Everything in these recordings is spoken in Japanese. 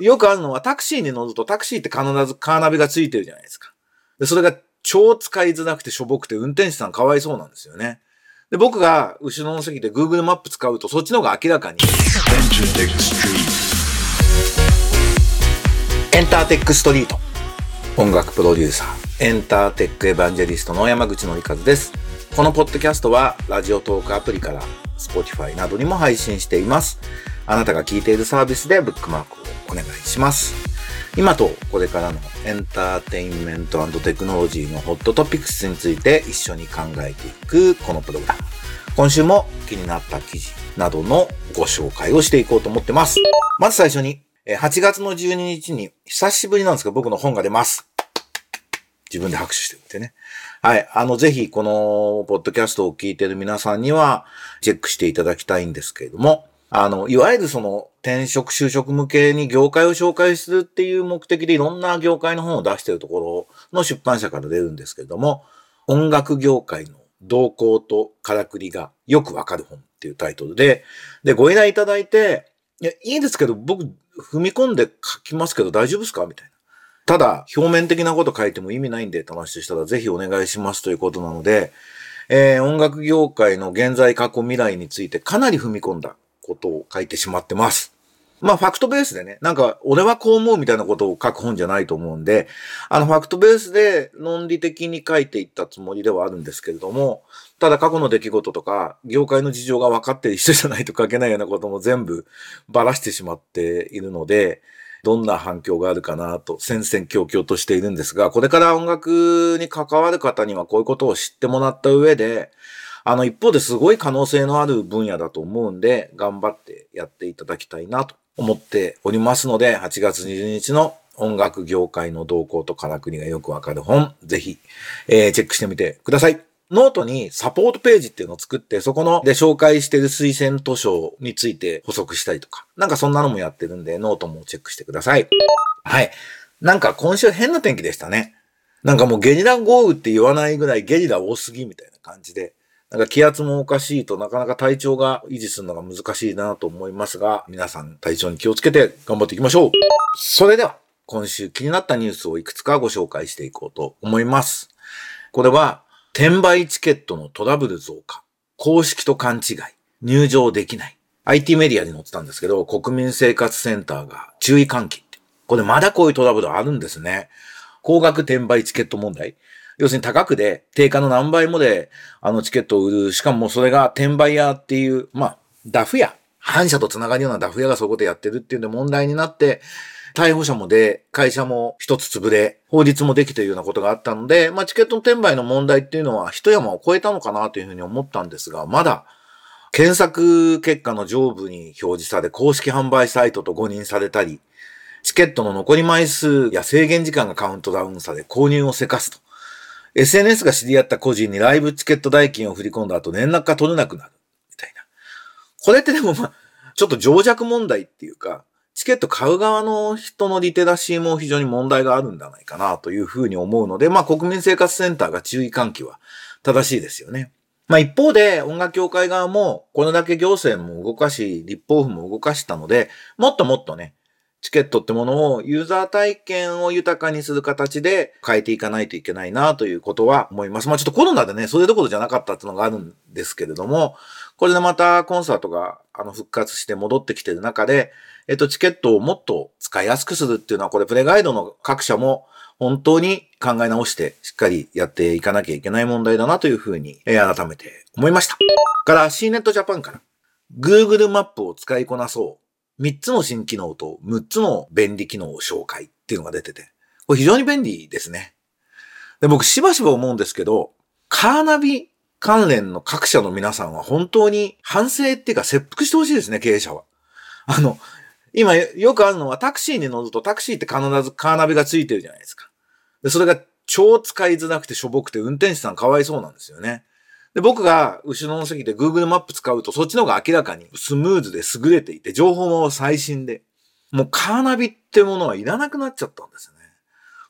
よくあるのはタクシーに乗るとタクシーって必ずカーナビがついてるじゃないですか。で、それが超使いづらくてしょぼくて運転手さんかわいそうなんですよね。で、僕が後ろの席で Google マップ使うとそっちの方が明らかに。エンターテックストリート。音楽プロデューサー、エンターテックエヴァンジェリストの山口のりかずです。このポッドキャストはラジオトークアプリから Spotify などにも配信しています。あなたが聞いているサービスでブックマークをお願いします。今とこれからのエンターテインメントテクノロジーのホットトピックスについて一緒に考えていくこのプログラム。今週も気になった記事などのご紹介をしていこうと思ってます。まず最初に、8月の12日に久しぶりなんですけど僕の本が出ます。自分で拍手してみてね。はい。あの、ぜひ、この、ポッドキャストを聞いている皆さんには、チェックしていただきたいんですけれども、あの、いわゆるその転職、就職向けに業界を紹介するっていう目的でいろんな業界の本を出しているところの出版社から出るんですけれども、音楽業界の動向とからくりがよくわかる本っていうタイトルで、で、ご依頼いただいて、いや、いいですけど、僕、踏み込んで書きますけど大丈夫ですかみたいな。ただ、表面的なこと書いても意味ないんで、って話したら、ぜひお願いしますということなので、えー、音楽業界の現在、過去、未来についてかなり踏み込んだことを書いてしまってます。まあ、ファクトベースでね、なんか、俺はこう思うみたいなことを書く本じゃないと思うんで、あの、ファクトベースで論理的に書いていったつもりではあるんですけれども、ただ過去の出来事とか、業界の事情が分かっている人じゃないと書けないようなことも全部ばらしてしまっているので、どんな反響があるかなと、戦々恐々としているんですが、これから音楽に関わる方にはこういうことを知ってもらった上で、あの、一方ですごい可能性のある分野だと思うんで、頑張ってやっていただきたいなと思っておりますので、8月20日の音楽業界の動向とからくりがよくわかる本、ぜひ、えー、チェックしてみてください。ノートにサポートページっていうのを作って、そこので紹介してる推薦図書について補足したりとか、なんかそんなのもやってるんで、ノートもチェックしてください。はい。なんか今週変な天気でしたね。なんかもうゲリラ豪雨って言わないぐらいゲリラ多すぎみたいな感じで、なんか気圧もおかしいとなかなか体調が維持するのが難しいなと思いますが、皆さん体調に気をつけて頑張っていきましょう。それでは、今週気になったニュースをいくつかご紹介していこうと思います。これは、転売チケットのトラブル増加、公式と勘違い、入場できない。IT メディアに載ってたんですけど、国民生活センターが注意喚起って。これまだこういうトラブルあるんですね。高額転売チケット問題。要するに高くで、定価の何倍もで、あのチケットを売る。しかもそれが転売屋っていう、まあ、ダフ屋。反社と繋がるようなダフ屋がそういうことやってるっていうんで問題になって、逮捕者もで、会社も一つ潰れ、法律もできているようなことがあったので、まあ、チケット転売の問題っていうのは一山を超えたのかなというふうに思ったんですが、まだ、検索結果の上部に表示され、公式販売サイトと誤認されたり、チケットの残り枚数や制限時間がカウントダウンされ、購入をせかすと。SNS が知り合った個人にライブチケット代金を振り込んだ後連絡が取れなくなる。みたいな。これってでもまあ、ちょっと情弱問題っていうか、チケット買う側の人のリテラシーも非常に問題があるんじゃないかなというふうに思うので、まあ国民生活センターが注意喚起は正しいですよね。まあ一方で音楽協会側もこれだけ行政も動かし、立法府も動かしたので、もっともっとね、チケットってものをユーザー体験を豊かにする形で変えていかないといけないなということは思います。まあちょっとコロナでね、それどころじゃなかったっていうのがあるんですけれども、これでまたコンサートがあの復活して戻ってきてる中で、えっと、チケットをもっと使いやすくするっていうのは、これプレガイドの各社も本当に考え直してしっかりやっていかなきゃいけない問題だなというふうに、え改めて思いました。から C ネットジャパンから Google マップを使いこなそう。3つの新機能と6つの便利機能を紹介っていうのが出てて、これ非常に便利ですね。で、僕しばしば思うんですけど、カーナビ関連の各社の皆さんは本当に反省っていうか切腹してほしいですね、経営者は。あの、今よくあるのはタクシーに乗るとタクシーって必ずカーナビがついてるじゃないですか。で、それが超使いづらくてしょぼくて運転手さんかわいそうなんですよね。で、僕が後ろの席で Google マップ使うとそっちの方が明らかにスムーズで優れていて、情報も最新で、もうカーナビってものはいらなくなっちゃったんですね。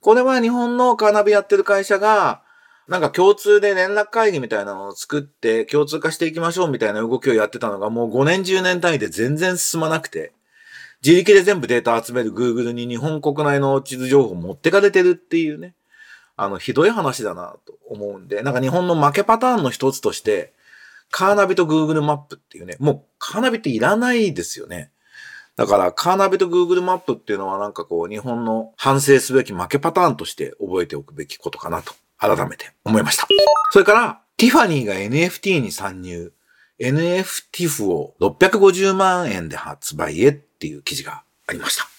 これは日本のカーナビやってる会社が、なんか共通で連絡会議みたいなのを作って共通化していきましょうみたいな動きをやってたのがもう5年10年単位で全然進まなくて、自力で全部データ集める Google に日本国内の地図情報持ってかれてるっていうね。あの、ひどい話だなと思うんで、なんか日本の負けパターンの一つとして、カーナビと Google マップっていうね、もうカーナビっていらないですよね。だから、カーナビと Google マップっていうのはなんかこう、日本の反省すべき負けパターンとして覚えておくべきことかなと、改めて思いました。それから、ティファニーが NFT に参入、NFTF を650万円で発売へっていう記事がありました。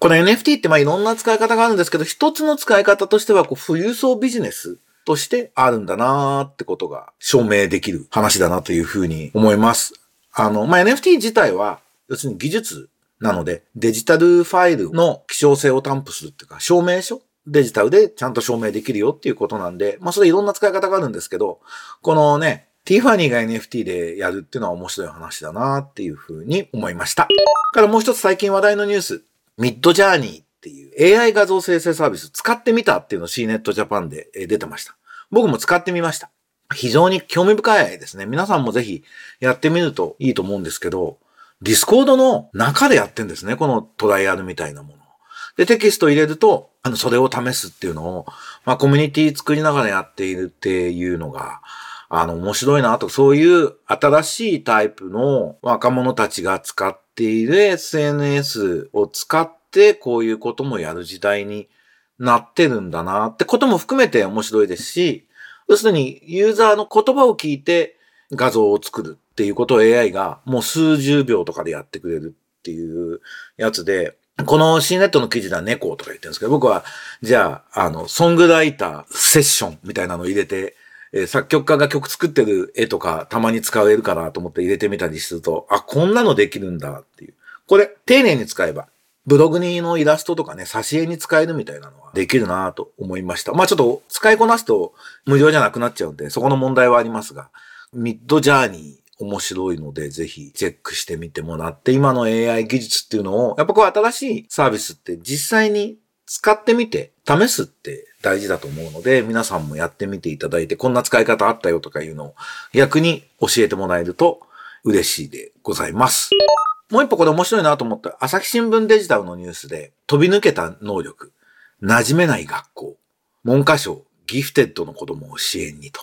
この NFT ってまあいろんな使い方があるんですけど、一つの使い方としては、こう、富裕層ビジネスとしてあるんだなーってことが証明できる話だなというふうに思います。あの、まあ、NFT 自体は、要するに技術なので、デジタルファイルの希少性を担保するっていうか、証明書デジタルでちゃんと証明できるよっていうことなんで、まあそれいろんな使い方があるんですけど、このね、ティファニーが NFT でやるっていうのは面白い話だなっていうふうに思いました。からもう一つ最近話題のニュース。 Midjourney っていう AI 画像生成サービス使ってみたっていうのを C ネットジャパンで出てました。僕も使ってみました。非常に興味深いですね。皆さんもぜひやってみるといいと思うんですけど、 Discord の中でやってんですね。このトライアルみたいなもの。で、テキスト入れると、あの、それを試すっていうのを、まあ、コミュニティ作りながらやっているっていうのが、あの、面白いなと、そういう新しいタイプの若者たちが使っている SNS を使って、こういうこともやる時代になってるんだなってことも含めて面白いですし、要するにユーザーの言葉を聞いて画像を作るっていうことを AI がもう数十秒とかでやってくれるっていうやつで、この C ネットの記事では猫とか言ってるんですけど、僕は、じゃあ、あの、ソングライターセッションみたいなのを入れて、えー、作曲家が曲作ってる絵とかたまに使えるかなと思って入れてみたりすると、あ、こんなのできるんだっていう。これ、丁寧に使えば、ブログにのイラストとかね、挿絵に使えるみたいなのはできるなと思いました。まあちょっと使いこなすと無料じゃなくなっちゃうんで、そこの問題はありますが、ミッドジャーニー面白いので、ぜひチェックしてみてもらって、今の AI 技術っていうのを、やっぱこう新しいサービスって実際に使ってみて、試すって大事だと思うので、皆さんもやってみていただいて、こんな使い方あったよとかいうのを逆に教えてもらえると嬉しいでございます。もう一歩これ面白いなと思った。朝日新聞デジタルのニュースで、飛び抜けた能力、馴染めない学校、文科省、ギフテッドの子供を支援にと。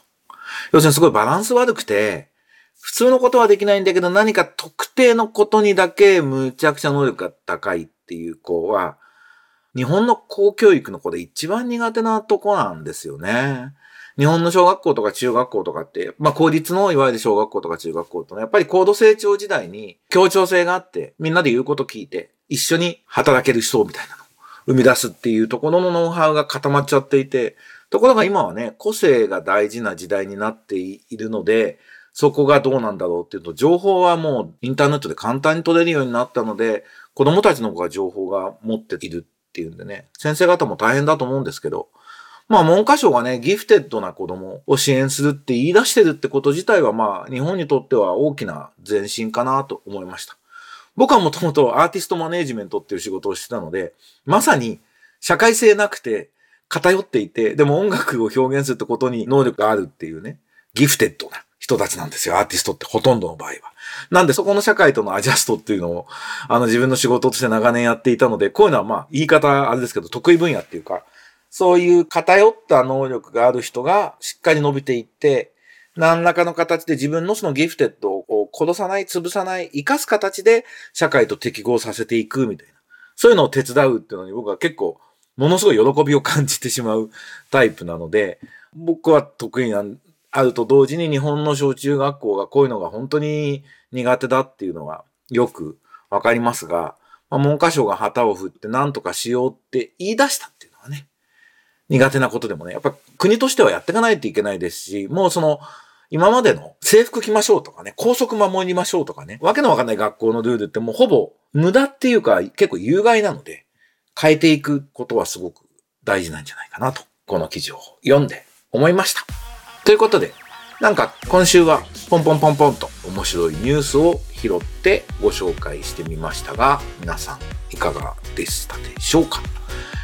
要するにすごいバランス悪くて、普通のことはできないんだけど、何か特定のことにだけむちゃくちゃ能力が高いっていう子は、日本の公教育の子で一番苦手なとこなんですよね。日本の小学校とか中学校とかって、まあ公立のいわゆる小学校とか中学校とね、やっぱり高度成長時代に協調性があって、みんなで言うこと聞いて、一緒に働ける人みたいなのを生み出すっていうところのノウハウが固まっちゃっていて、ところが今はね、個性が大事な時代になっているので、そこがどうなんだろうっていうと、情報はもうインターネットで簡単に取れるようになったので、子供たちの方が情報が持っているっていうんでね、先生方も大変だと思うんですけど、まあ文科省がね、ギフテッドな子供を支援するって言い出してるってこと自体はまあ日本にとっては大きな前進かなと思いました。僕はもともとアーティストマネージメントっていう仕事をしてたので、まさに社会性なくて偏っていて、でも音楽を表現するってことに能力があるっていうね、ギフテッドな。人たちなんですよ。アーティストってほとんどの場合は。なんでそこの社会とのアジャストっていうのを、あの自分の仕事として長年やっていたので、こういうのはまあ言い方あれですけど得意分野っていうか、そういう偏った能力がある人がしっかり伸びていって、何らかの形で自分のそのギフテッドを殺さない、潰さない、生かす形で社会と適合させていくみたいな。そういうのを手伝うっていうのに僕は結構ものすごい喜びを感じてしまうタイプなので、僕は得意な、あると同時に日本の小中学校がこういうのが本当に苦手だっていうのはよくわかりますが、まあ、文科省が旗を振って何とかしようって言い出したっていうのはね、苦手なことでもね、やっぱ国としてはやっていかないといけないですし、もうその、今までの制服着ましょうとかね、校則守りましょうとかね、わけのわかんない学校のルールってもうほぼ無駄っていうか結構有害なので、変えていくことはすごく大事なんじゃないかなと、この記事を読んで思いました。ということで、なんか今週はポンポンポンポンと面白いニュースを拾ってご紹介してみましたが、皆さんいかがでしたでしょうか？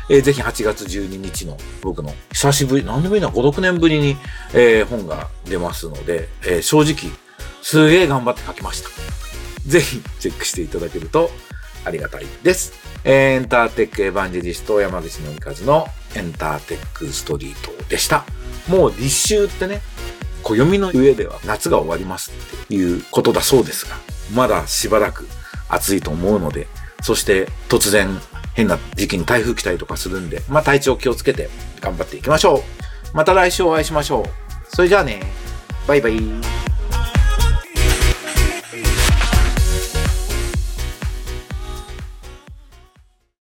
えー、ぜひ8月12日の僕の久しぶり、何でもいいな、5、6年ぶりに、えー、本が出ますので、えー、正直、すげえ頑張って書きました。ぜひチェックしていただけるとありがたいです。エンターテックエヴァンジェリスト山口のりかずのエンターテックストリートでした。もう立秋ってね、暦の上では夏が終わりますっていうことだそうですが、まだしばらく暑いと思うので、そして突然変な時期に台風来たりとかするんで、まあ体調気をつけて頑張っていきましょう。また来週お会いしましょう。それじゃあね、バイバイ。